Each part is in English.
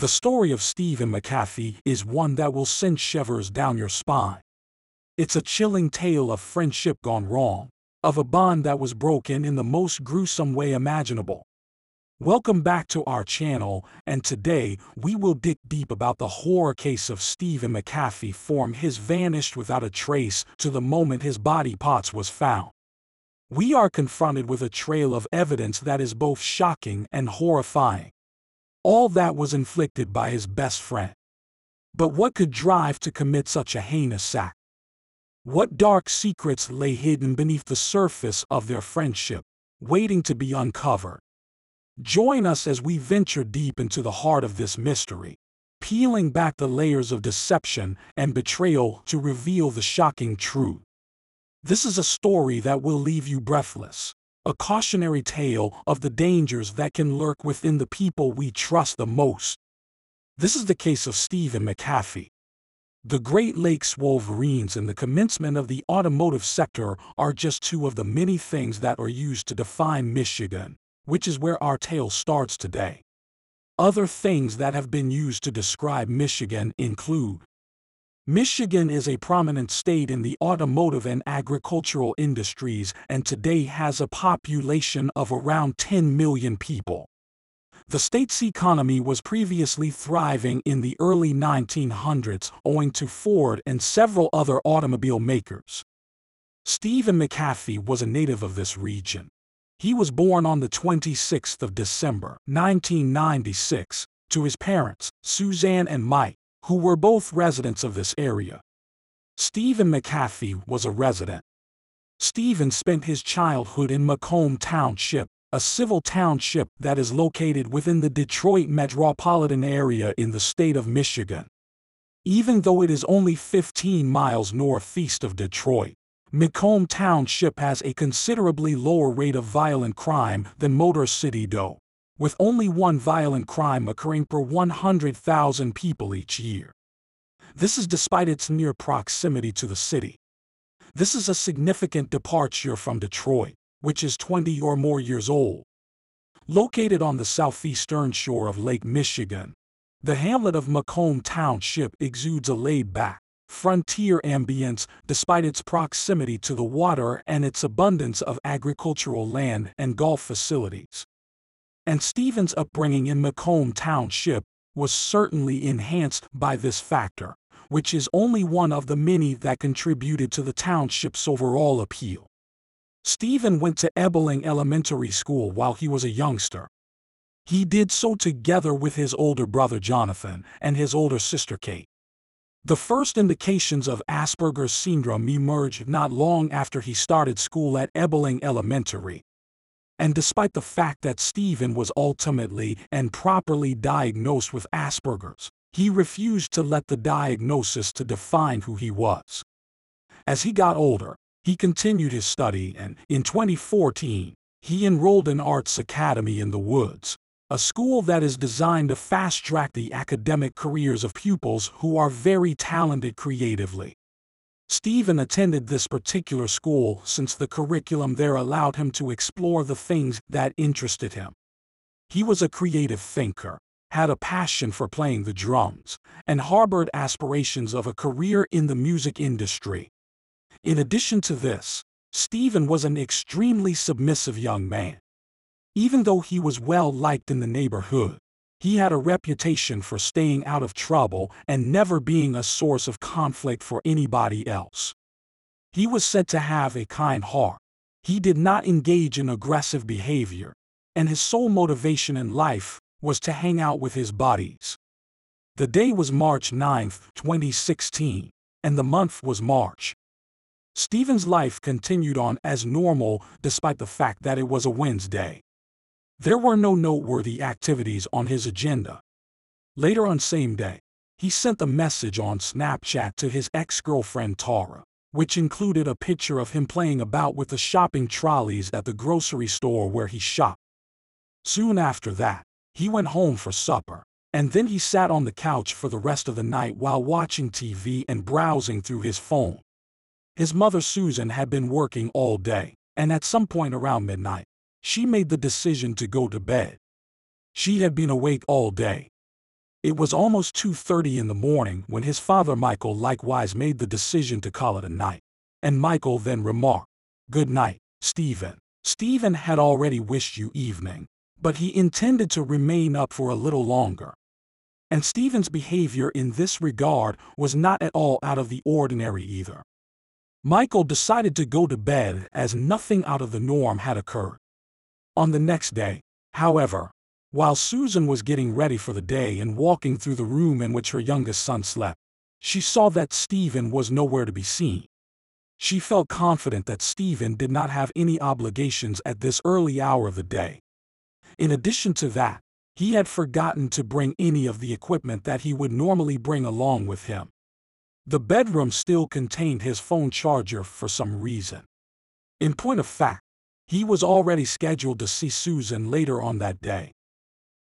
The story of Stephen McAfee is one that will send shivers down your spine. It's a chilling tale of friendship gone wrong, of a bond that was broken in the most gruesome way imaginable. Welcome back to our channel, and today we will dig deep about the horror case of Stephen McAfee from his vanished without a trace to the moment his body parts was found. We are confronted with a trail of evidence that is both shocking and horrifying. All that was inflicted by his best friend. But what could drive to commit such a heinous act? What dark secrets lay hidden beneath the surface of their friendship, waiting to be uncovered? Join us as we venture deep into the heart of this mystery, peeling back the layers of deception and betrayal to reveal the shocking truth. This is a story that will leave you breathless, a cautionary tale of the dangers that can lurk within the people we trust the most. This is the case of Stephen McAfee. The Great Lakes Wolverines and the commencement of the automotive sector are just two of the many things that are used to define Michigan, which is where our tale starts today. Other things that have been used to describe Michigan include Michigan is a prominent state in the automotive and agricultural industries and today has a population of around 10 million people. The state's economy was previously thriving in the early 1900s owing to Ford and several other automobile makers. Stephen McAfee was a native of this region. He was born on the 26th of December, 1996, to his parents, Suzanne and Mike who were both residents of this area. Stephen McAfee was a resident. Stephen spent his childhood in Macomb Township, a civil township that is located within the Detroit metropolitan area in the state of Michigan. Even though it is only 15 miles northeast of Detroit, Macomb Township has a considerably lower rate of violent crime than Motor City does with only one violent crime occurring per 100,000 people each year. This is despite its near proximity to the city. This is a significant departure from Detroit, which is 20 or more years old. Located on the southeastern shore of Lake Michigan, the hamlet of Macomb Township exudes a laid-back, frontier ambience despite its proximity to the water and its abundance of agricultural land and golf facilities and Stephen's upbringing in Macomb Township was certainly enhanced by this factor, which is only one of the many that contributed to the township's overall appeal. Stephen went to Ebeling Elementary School while he was a youngster. He did so together with his older brother Jonathan and his older sister Kate. The first indications of Asperger's syndrome emerged not long after he started school at Ebeling Elementary, and despite the fact that Stephen was ultimately and properly diagnosed with Asperger's, he refused to let the diagnosis to define who he was. As he got older, he continued his study and, in 2014, he enrolled in Arts Academy in the Woods, a school that is designed to fast-track the academic careers of pupils who are very talented creatively. Stephen attended this particular school since the curriculum there allowed him to explore the things that interested him. He was a creative thinker, had a passion for playing the drums, and harbored aspirations of a career in the music industry. In addition to this, Stephen was an extremely submissive young man. Even though he was well liked in the neighborhood, he had a reputation for staying out of trouble and never being a source of conflict for anybody else. He was said to have a kind heart. He did not engage in aggressive behavior, and his sole motivation in life was to hang out with his buddies. The day was March 9, 2016, and the month was March. Stephen's life continued on as normal despite the fact that it was a Wednesday. There were no noteworthy activities on his agenda. Later on same day, he sent a message on Snapchat to his ex-girlfriend Tara, which included a picture of him playing about with the shopping trolleys at the grocery store where he shopped. Soon after that, he went home for supper, and then he sat on the couch for the rest of the night while watching TV and browsing through his phone. His mother Susan had been working all day, and at some point around midnight, she made the decision to go to bed. She had been awake all day. It was almost 2.30 in the morning when his father Michael likewise made the decision to call it a night. And Michael then remarked, Good night, Stephen. Stephen had already wished you evening, but he intended to remain up for a little longer. And Stephen's behavior in this regard was not at all out of the ordinary either. Michael decided to go to bed as nothing out of the norm had occurred. On the next day, however, while Susan was getting ready for the day and walking through the room in which her youngest son slept, she saw that Stephen was nowhere to be seen. She felt confident that Stephen did not have any obligations at this early hour of the day. In addition to that, he had forgotten to bring any of the equipment that he would normally bring along with him. The bedroom still contained his phone charger for some reason. In point of fact, he was already scheduled to see Susan later on that day.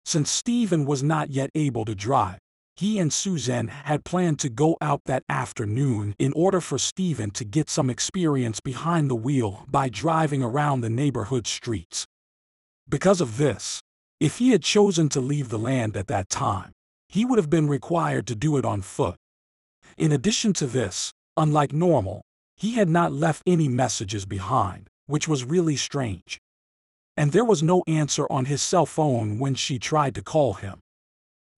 Since Stephen was not yet able to drive, he and Suzanne had planned to go out that afternoon in order for Stephen to get some experience behind the wheel by driving around the neighborhood streets. Because of this, if he had chosen to leave the land at that time, he would have been required to do it on foot. In addition to this, unlike normal, he had not left any messages behind, which was really strange. And there was no answer on his cell phone when she tried to call him.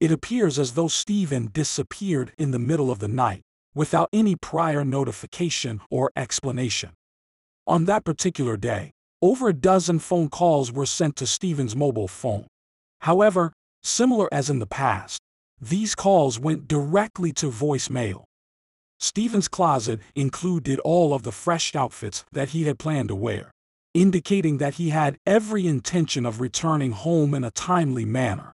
It appears as though Stephen disappeared in the middle of the night, without any prior notification or explanation. On that particular day, over a dozen phone calls were sent to Stephen's mobile phone. However, similar as in the past, these calls went directly to voicemail. Stephen's closet included all of the fresh outfits that he had planned to wear, indicating that he had every intention of returning home in a timely manner.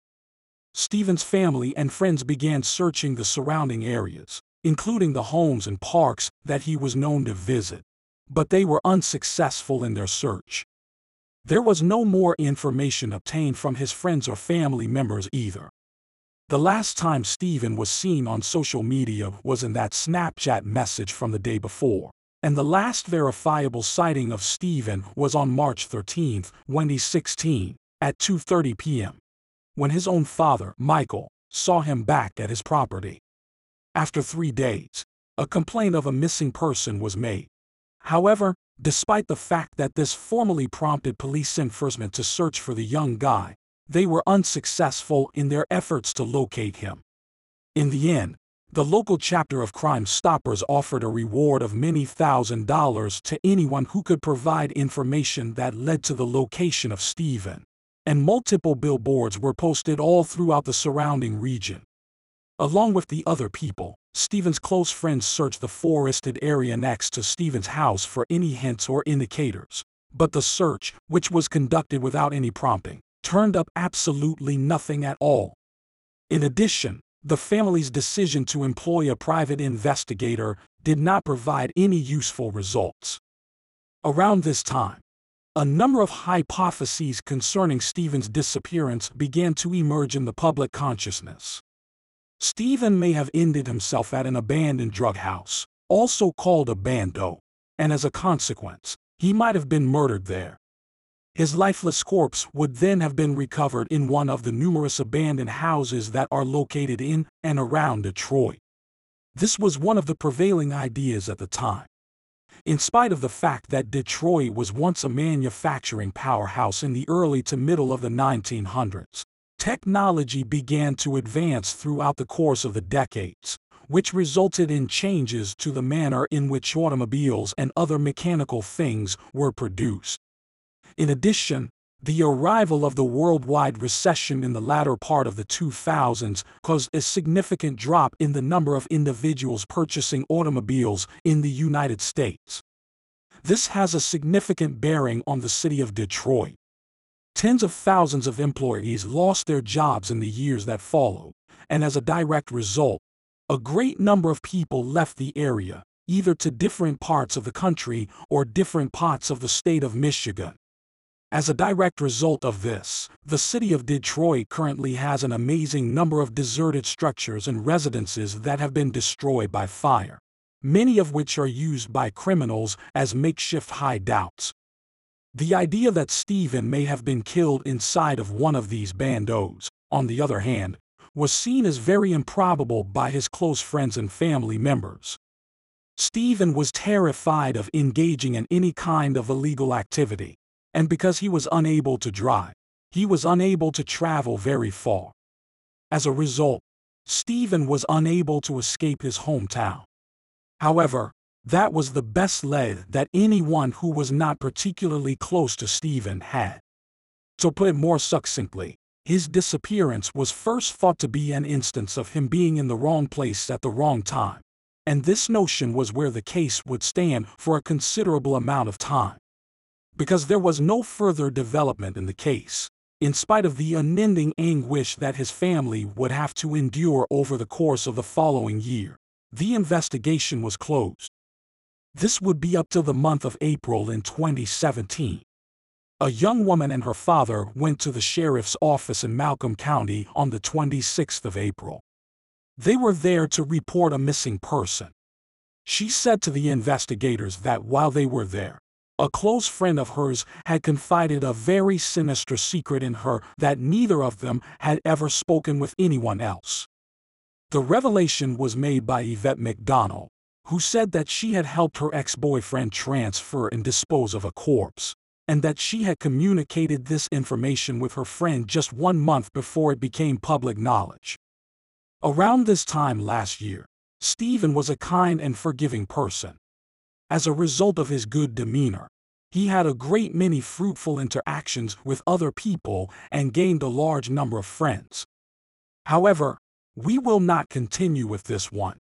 Stephen's family and friends began searching the surrounding areas, including the homes and parks that he was known to visit, but they were unsuccessful in their search. There was no more information obtained from his friends or family members either. The last time Stephen was seen on social media was in that Snapchat message from the day before, and the last verifiable sighting of Stephen was on March 13, 2016, at 2.30 p.m when his own father, Michael, saw him back at his property. After three days, a complaint of a missing person was made. However, despite the fact that this formally prompted police enforcement to search for the young guy, they were unsuccessful in their efforts to locate him. In the end, the local chapter of Crime Stoppers offered a reward of many thousand dollars to anyone who could provide information that led to the location of Stephen and multiple billboards were posted all throughout the surrounding region. Along with the other people, Stephen's close friends searched the forested area next to Stephen's house for any hints or indicators. But the search, which was conducted without any prompting, turned up absolutely nothing at all. In addition, the family's decision to employ a private investigator did not provide any useful results. Around this time, a number of hypotheses concerning Stephen's disappearance began to emerge in the public consciousness. Stephen may have ended himself at an abandoned drug house, also called a bando, and as a consequence, he might have been murdered there. His lifeless corpse would then have been recovered in one of the numerous abandoned houses that are located in and around Detroit. This was one of the prevailing ideas at the time. In spite of the fact that Detroit was once a manufacturing powerhouse in the early to middle of the 1900s, technology began to advance throughout the course of the decades, which resulted in changes to the manner in which automobiles and other mechanical things were produced. In addition, the arrival of the worldwide recession in the latter part of the 2000s caused a significant drop in the number of individuals purchasing automobiles in the United States. This has a significant bearing on the city of Detroit. Tens of thousands of employees lost their jobs in the years that followed, and as a direct result, a great number of people left the area, either to different parts of the country or different parts of the state of Michigan. As a direct result of this, the city of Detroit currently has an amazing number of deserted structures and residences that have been destroyed by fire, many of which are used by criminals as makeshift hideouts. The idea that Stephen may have been killed inside of one of these bandos, on the other hand, was seen as very improbable by his close friends and family members. Stephen was terrified of engaging in any kind of illegal activity, and because he was unable to drive, he was unable to travel very far. As a result, Stephen was unable to escape his hometown. However, that was the best lead that anyone who was not particularly close to Stephen had. To put it more succinctly, his disappearance was first thought to be an instance of him being in the wrong place at the wrong time, and this notion was where the case would stand for a considerable amount of time. Because there was no further development in the case, in spite of the unending anguish that his family would have to endure over the course of the following year, the investigation was closed. This would be up till the month of April in 2017. A young woman and her father went to the sheriff's office in Macomb County on the 26th of April. They were there to report a missing person. She said to the investigators that while they were there, a close friend of hers had confided a very sinister secret in her that neither of them had ever spoken with anyone else. The revelation was made by Yvette McDonald, who said that she had helped her ex-boyfriend transfer and dispose of a corpse and that she had communicated this information with her friend just one month before it became public knowledge. Around this time last year, Stephen was a kind and forgiving person. As a result of his good demeanor, he had a great many fruitful interactions with other people and gained a large number of friends. However, we will not continue with this one.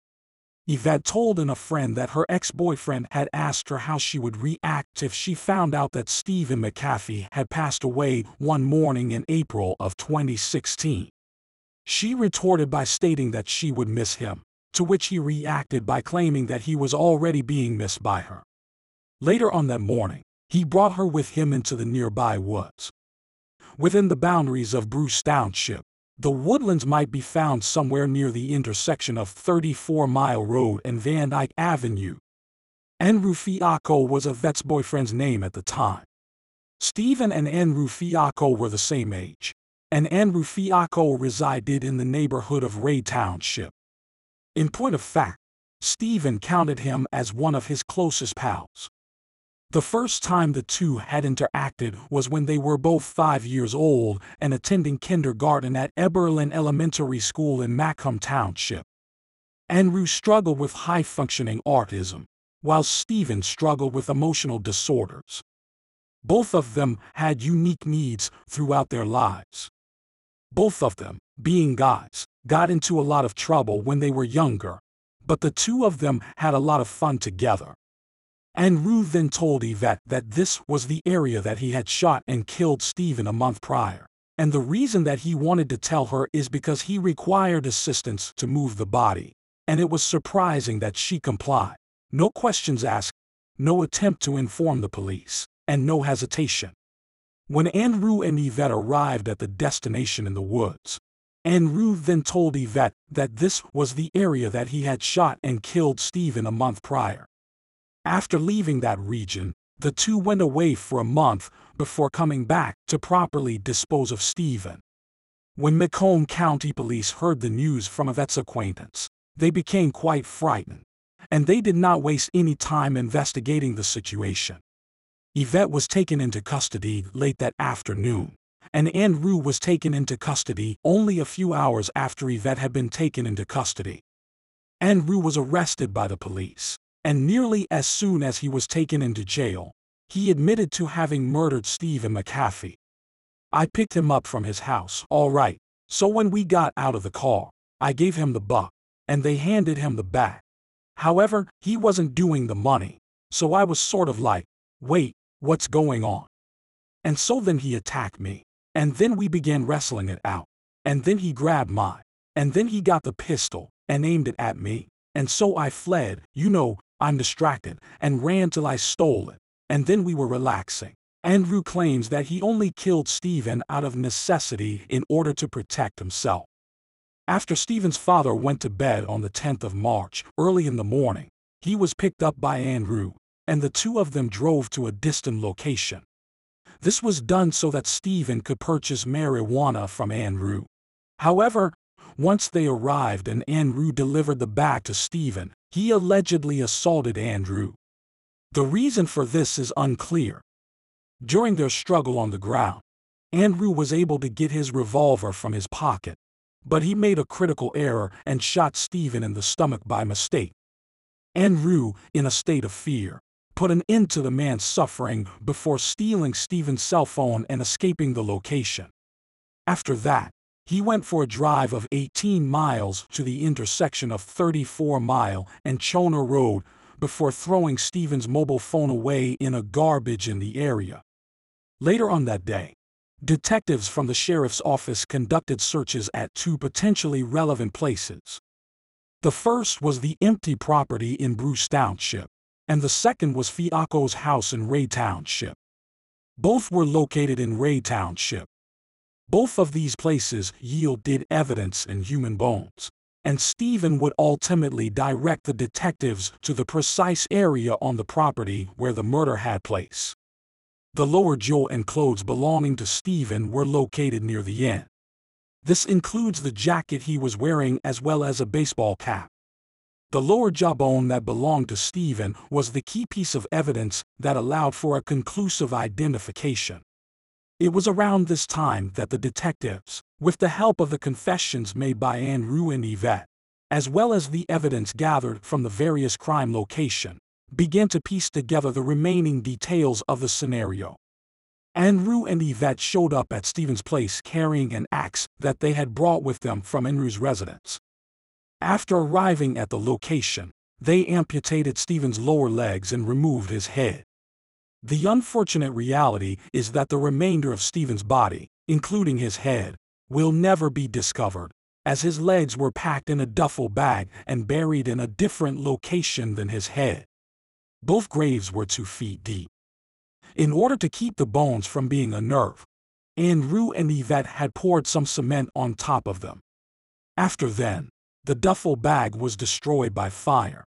Yvette told in a friend that her ex-boyfriend had asked her how she would react if she found out that Stephen McAfee had passed away one morning in April of 2016. She retorted by stating that she would miss him, to which he reacted by claiming that he was already being missed by her. Later on that morning, he brought her with him into the nearby woods. Within the boundaries of Bruce Township, the woodlands might be found somewhere near the intersection of 34 Mile Road and Van Dyke Avenue. Andrew Fiacco was Yvette's boyfriend's name at the time. Stephen and Fiacco were the same age, and Fiacco resided in the neighborhood of Ray Township. In point of fact, Stephen counted him as one of his closest pals. The first time the two had interacted was when they were both five years old and attending kindergarten at Ebeling Elementary School in Macomb Township. Andrew struggled with high-functioning autism, while Stephen struggled with emotional disorders. Both of them had unique needs throughout their lives. Both of them, being guys, got into a lot of trouble when they were younger, but the two of them had a lot of fun together. And Andrew then told Yvette that this was the area that he had shot and killed Stephen a month prior. And the reason that he wanted to tell her is because he required assistance to move the body. And it was surprising that she complied. No questions asked, no attempt to inform the police, and no hesitation. When Andrew and Yvette arrived at the destination in the woods, Andrew then told Yvette that this was the area that he had shot and killed Stephen a month prior. After leaving that region, the two went away for a month before coming back to properly dispose of Stephen. When Macomb County Police heard the news from Yvette's acquaintance, they became quite frightened, and they did not waste any time investigating the situation. Yvette was taken into custody late that afternoon, and Andrew was taken into custody only a few hours after Yvette had been taken into custody. Andrew was arrested by the police and nearly as soon as he was taken into jail, he admitted to having murdered Stephen McAfee. I picked him up from his house, all right, so when we got out of the car, I gave him the buck, and they handed him the bag. However, he wasn't doing the money, so I was sort of like, wait, what's going on? And so then he attacked me, and then we began wrestling it out, and then he grabbed mine, and then he got the pistol and aimed it at me, and so I fled, you know, I'm distracted, and ran till I stole it, and then we were relaxing. Andrew claims that he only killed Stephen out of necessity in order to protect himself. After Stephen's father went to bed on the 10th of March, early in the morning, he was picked up by Andrew, and the two of them drove to a distant location. This was done so that Stephen could purchase marijuana from Andrew. However, Once they arrived and Andrew delivered the bag to Stephen, he allegedly assaulted Andrew. The reason for this is unclear. During their struggle on the ground, Andrew was able to get his revolver from his pocket, but he made a critical error and shot Stephen in the stomach by mistake. Andrew, in a state of fear, put an end to the man's suffering before stealing Stephen's cell phone and escaping the location. After that, he went for a drive of 18 miles to the intersection of 34 Mile and Choner Road before throwing Stephen's mobile phone away in a garbage in the area. Later on that day, detectives from the sheriff's office conducted searches at two potentially relevant places. The first was the empty property in Bruce Township, and the second was Fiacco's house in Ray Township. Both were located in Ray Township. Both of these places yielded evidence in human bones, and Stephen would ultimately direct the detectives to the precise area on the property where the murder had place. The lower jaw and clothes belonging to Stephen were located near the end. This includes the jacket he was wearing as well as a baseball cap. The lower jawbone that belonged to Stephen was the key piece of evidence that allowed for a conclusive identification. It was around this time that the detectives, with the help of the confessions made by Andrew and Yvette, as well as the evidence gathered from the various crime location, began to piece together the remaining details of the scenario. Andrew and Yvette showed up at Stephen's place carrying an axe that they had brought with them from Andrew's residence. After arriving at the location, they amputated Stephen's lower legs and removed his head. The unfortunate reality is that the remainder of Stephen's body, including his head, will never be discovered, as his legs were packed in a duffel bag and buried in a different location than his head. Both graves were two feet deep. In order to keep the bones from being a unnerved, Andrew and Yvette had poured some cement on top of them. After then, the duffel bag was destroyed by fire.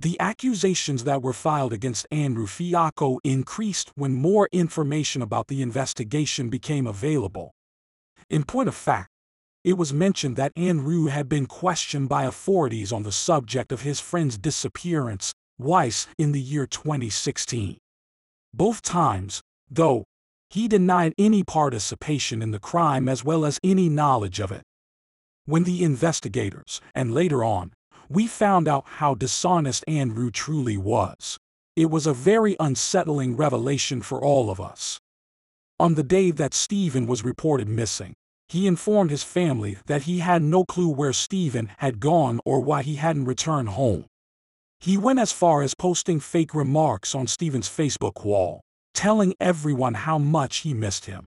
The accusations that were filed against Andrew Fiacco increased when more information about the investigation became available. In point of fact, it was mentioned that Andrew had been questioned by authorities on the subject of his friend's disappearance, Weiss, in the year 2016. Both times, though, he denied any participation in the crime as well as any knowledge of it. When the investigators, and later on, we found out how dishonest Andrew truly was. It was a very unsettling revelation for all of us. On the day that Stephen was reported missing, he informed his family that he had no clue where Stephen had gone or why he hadn't returned home. He went as far as posting fake remarks on Stephen's Facebook wall, telling everyone how much he missed him.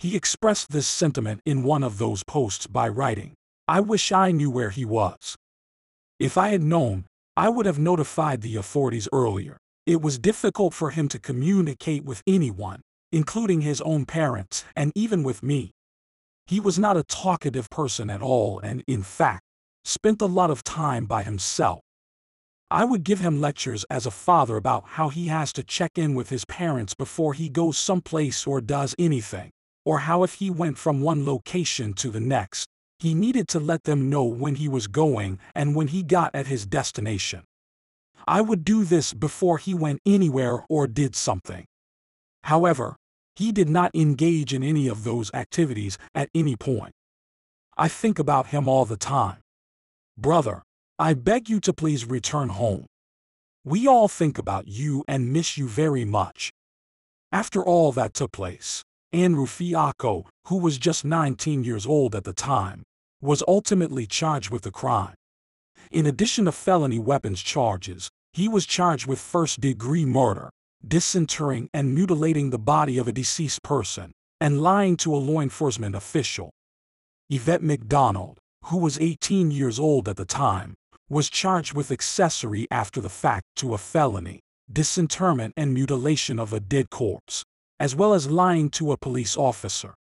He expressed this sentiment in one of those posts by writing, I wish I knew where he was. If I had known, I would have notified the authorities earlier. It was difficult for him to communicate with anyone, including his own parents and even with me. He was not a talkative person at all and, in fact, spent a lot of time by himself. I would give him lectures as a father about how he has to check in with his parents before he goes someplace or does anything, or how if he went from one location to the next, he needed to let them know when he was going and when he got at his destination. I would do this before he went anywhere or did something. However, he did not engage in any of those activities at any point. I think about him all the time. Brother, I beg you to please return home. We all think about you and miss you very much. After all that took place, Andrew Fiacco, who was just 19 years old at the time, was ultimately charged with the crime. In addition to felony weapons charges, he was charged with first-degree murder, disinterring and mutilating the body of a deceased person, and lying to a law enforcement official. Yvette McDonald, who was 18 years old at the time, was charged with accessory after the fact to a felony, disinterment and mutilation of a dead corpse, as well as lying to a police officer.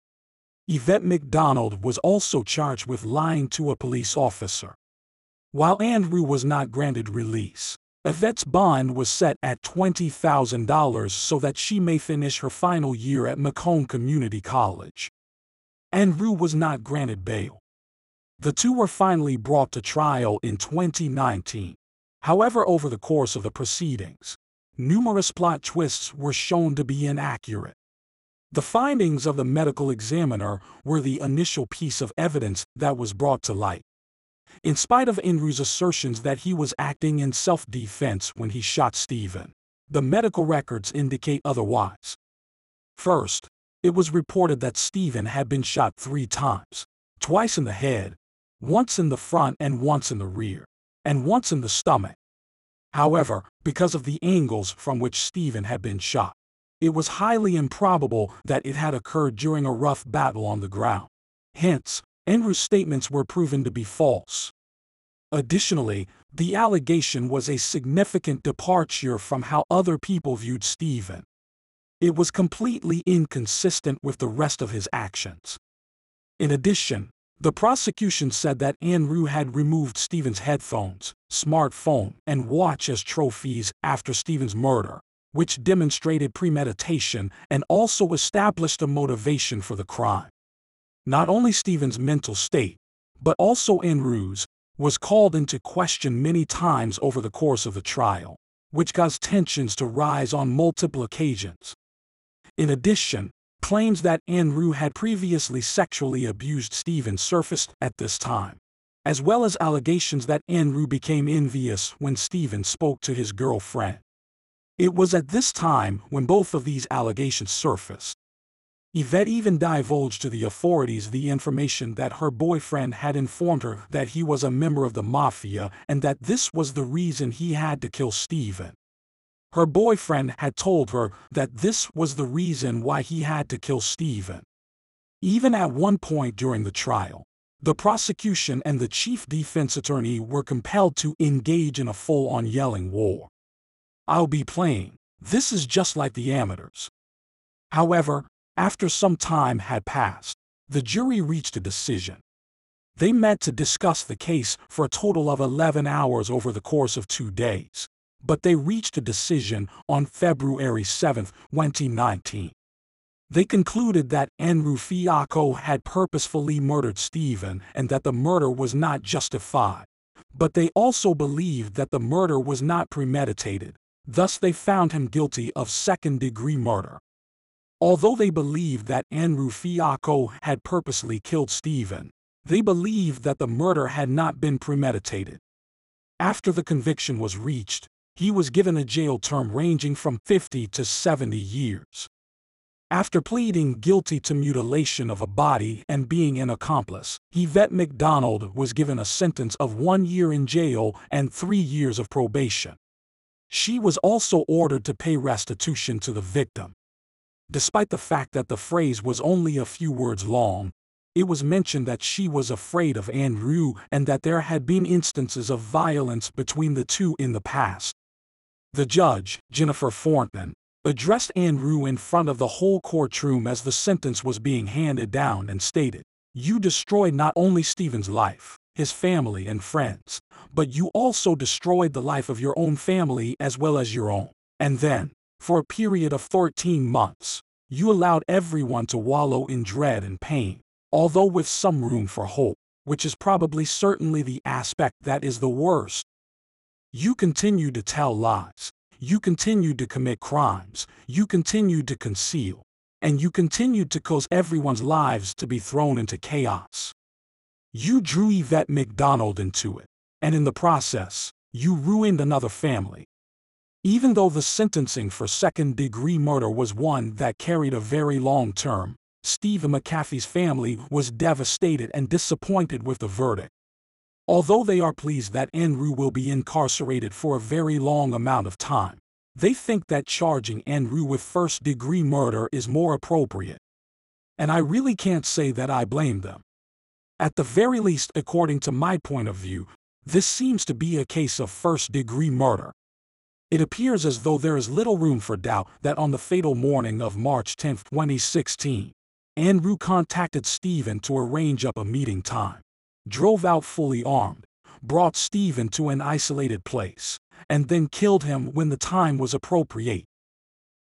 Yvette McDonald was also charged with lying to a police officer. While Andrew was not granted release, Yvette's bond was set at $20,000 so that she may finish her final year at Macomb Community College. Andrew was not granted bail. The two were finally brought to trial in 2019. However, over the course of the proceedings, numerous plot twists were shown to be inaccurate. The findings of the medical examiner were the initial piece of evidence that was brought to light. In spite of Andrew's assertions that he was acting in self-defense when he shot Stephen, the medical records indicate otherwise. First, it was reported that Stephen had been shot three times, twice in the head, once in the front and once in the rear, and once in the stomach. However, because of the angles from which Stephen had been shot, it was highly improbable that it had occurred during a rough battle on the ground. Hence, Andrew's statements were proven to be false. Additionally, the allegation was a significant departure from how other people viewed Stephen. It was completely inconsistent with the rest of his actions. In addition, the prosecution said that Andrew had removed Stephen's headphones, smartphone, and watch as trophies after Stephen's murder, which demonstrated premeditation and also established a motivation for the crime. Not only Stephen's mental state, but also Andrew's, was called into question many times over the course of the trial, which caused tensions to rise on multiple occasions. In addition, claims that Andrew had previously sexually abused Stephen surfaced at this time, as well as allegations that Andrew became envious when Stephen spoke to his girlfriend. It was at this time when both of these allegations surfaced. Yvette even divulged to the authorities the information that her boyfriend had informed her that he was a member of the mafia and that this was the reason he had to kill Stephen. Her boyfriend had told her that this was the reason why he had to kill Stephen. Even at one point during the trial, the prosecution and the chief defense attorney were compelled to engage in a full-on yelling war. I'll be playing. This is just like the amateurs. However, after some time had passed, the jury reached a decision. They met to discuss the case for a total of 11 hours over the course of two days, but they reached a decision on February 7, 2019. They concluded that Andrew had purposefully murdered Stephen and that the murder was not justified. But they also believed that the murder was not premeditated, Thus they found him guilty of second-degree murder. Although they believed that Andrew had purposely killed Stephen, they believed that the murder had not been premeditated. After the conviction was reached, he was given a jail term ranging from 50 to 70 years. After pleading guilty to mutilation of a body and being an accomplice, Yvette McDonald was given a sentence of one year in jail and three years of probation. She was also ordered to pay restitution to the victim. Despite the fact that the phrase was only a few words long, it was mentioned that she was afraid of Andrew and that there had been instances of violence between the two in the past. The judge, Jennifer Thornton, addressed Andrew in front of the whole courtroom as the sentence was being handed down and stated, You destroyed not only Stephen's life, his family and friends, but you also destroyed the life of your own family as well as your own. And then, for a period of 14 months, you allowed everyone to wallow in dread and pain, although with some room for hope, which is probably certainly the aspect that is the worst. You continued to tell lies, you continued to commit crimes, you continued to conceal, and you continued to cause everyone's lives to be thrown into chaos. You drew Yvette McDonald into it, and in the process, you ruined another family. Even though the sentencing for second degree murder was one that carried a very long term, Stephen McAfee's family was devastated and disappointed with the verdict. Although they are pleased that Andrew will be incarcerated for a very long amount of time, they think that charging Andrew with first degree murder is more appropriate. And I really can't say that I blame them. At the very least, according to my point of view, this seems to be a case of first-degree murder. It appears as though there is little room for doubt that on the fatal morning of March 10, 2016, Andrew contacted Stephen to arrange up a meeting time, drove out fully armed, brought Stephen to an isolated place, and then killed him when the time was appropriate.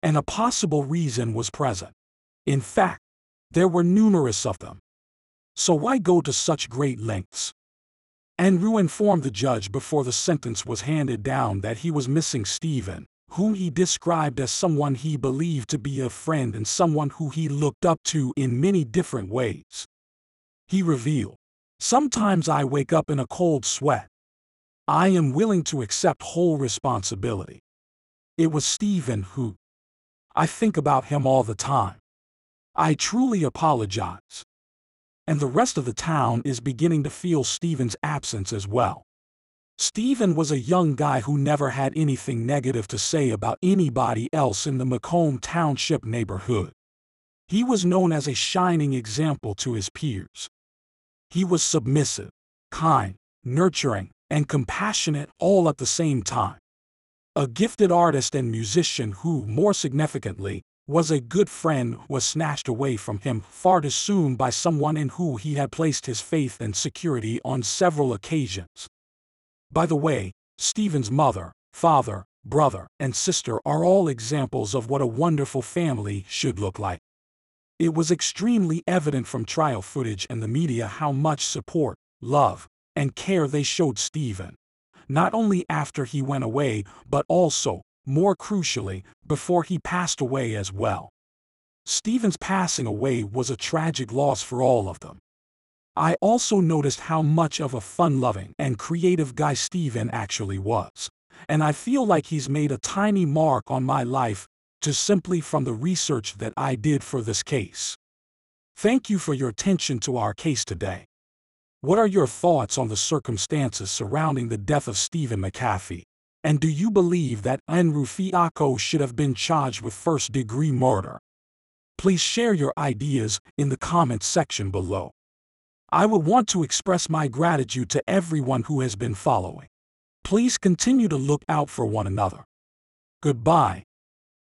And a possible reason was present. In fact, there were numerous of them. so why go to such great lengths? Andrew informed the judge before the sentence was handed down that he was missing Stephen, whom he described as someone he believed to be a friend and someone who he looked up to in many different ways. He revealed, Sometimes I wake up in a cold sweat. I am willing to accept whole responsibility. It was Stephen who. I think about him all the time. I truly apologize. And the rest of the town is beginning to feel Stephen's absence as well. Stephen was a young guy who never had anything negative to say about anybody else in the Macomb Township neighborhood. He was known as a shining example to his peers. He was submissive, kind, nurturing, and compassionate all at the same time. A gifted artist and musician who, more significantly, was a good friend was snatched away from him far too soon by someone in who he had placed his faith and security on several occasions. By the way, Stephen's mother, father, brother, and sister are all examples of what a wonderful family should look like. It was extremely evident from trial footage and the media how much support, love, and care they showed Stephen not only after he went away, but also, more crucially, before he passed away as well. Stephen's passing away was a tragic loss for all of them. I also noticed how much of a fun-loving and creative guy Stephen actually was, and I feel like he's made a tiny mark on my life just simply from the research that I did for this case. Thank you for your attention to our case today. What are your thoughts on the circumstances surrounding the death of Stephen McAfee? And do you believe that Andrew Fiacco should have been charged with first-degree murder? Please share your ideas in the comments section below. I would want to express my gratitude to everyone who has been following. Please continue to look out for one another. Goodbye.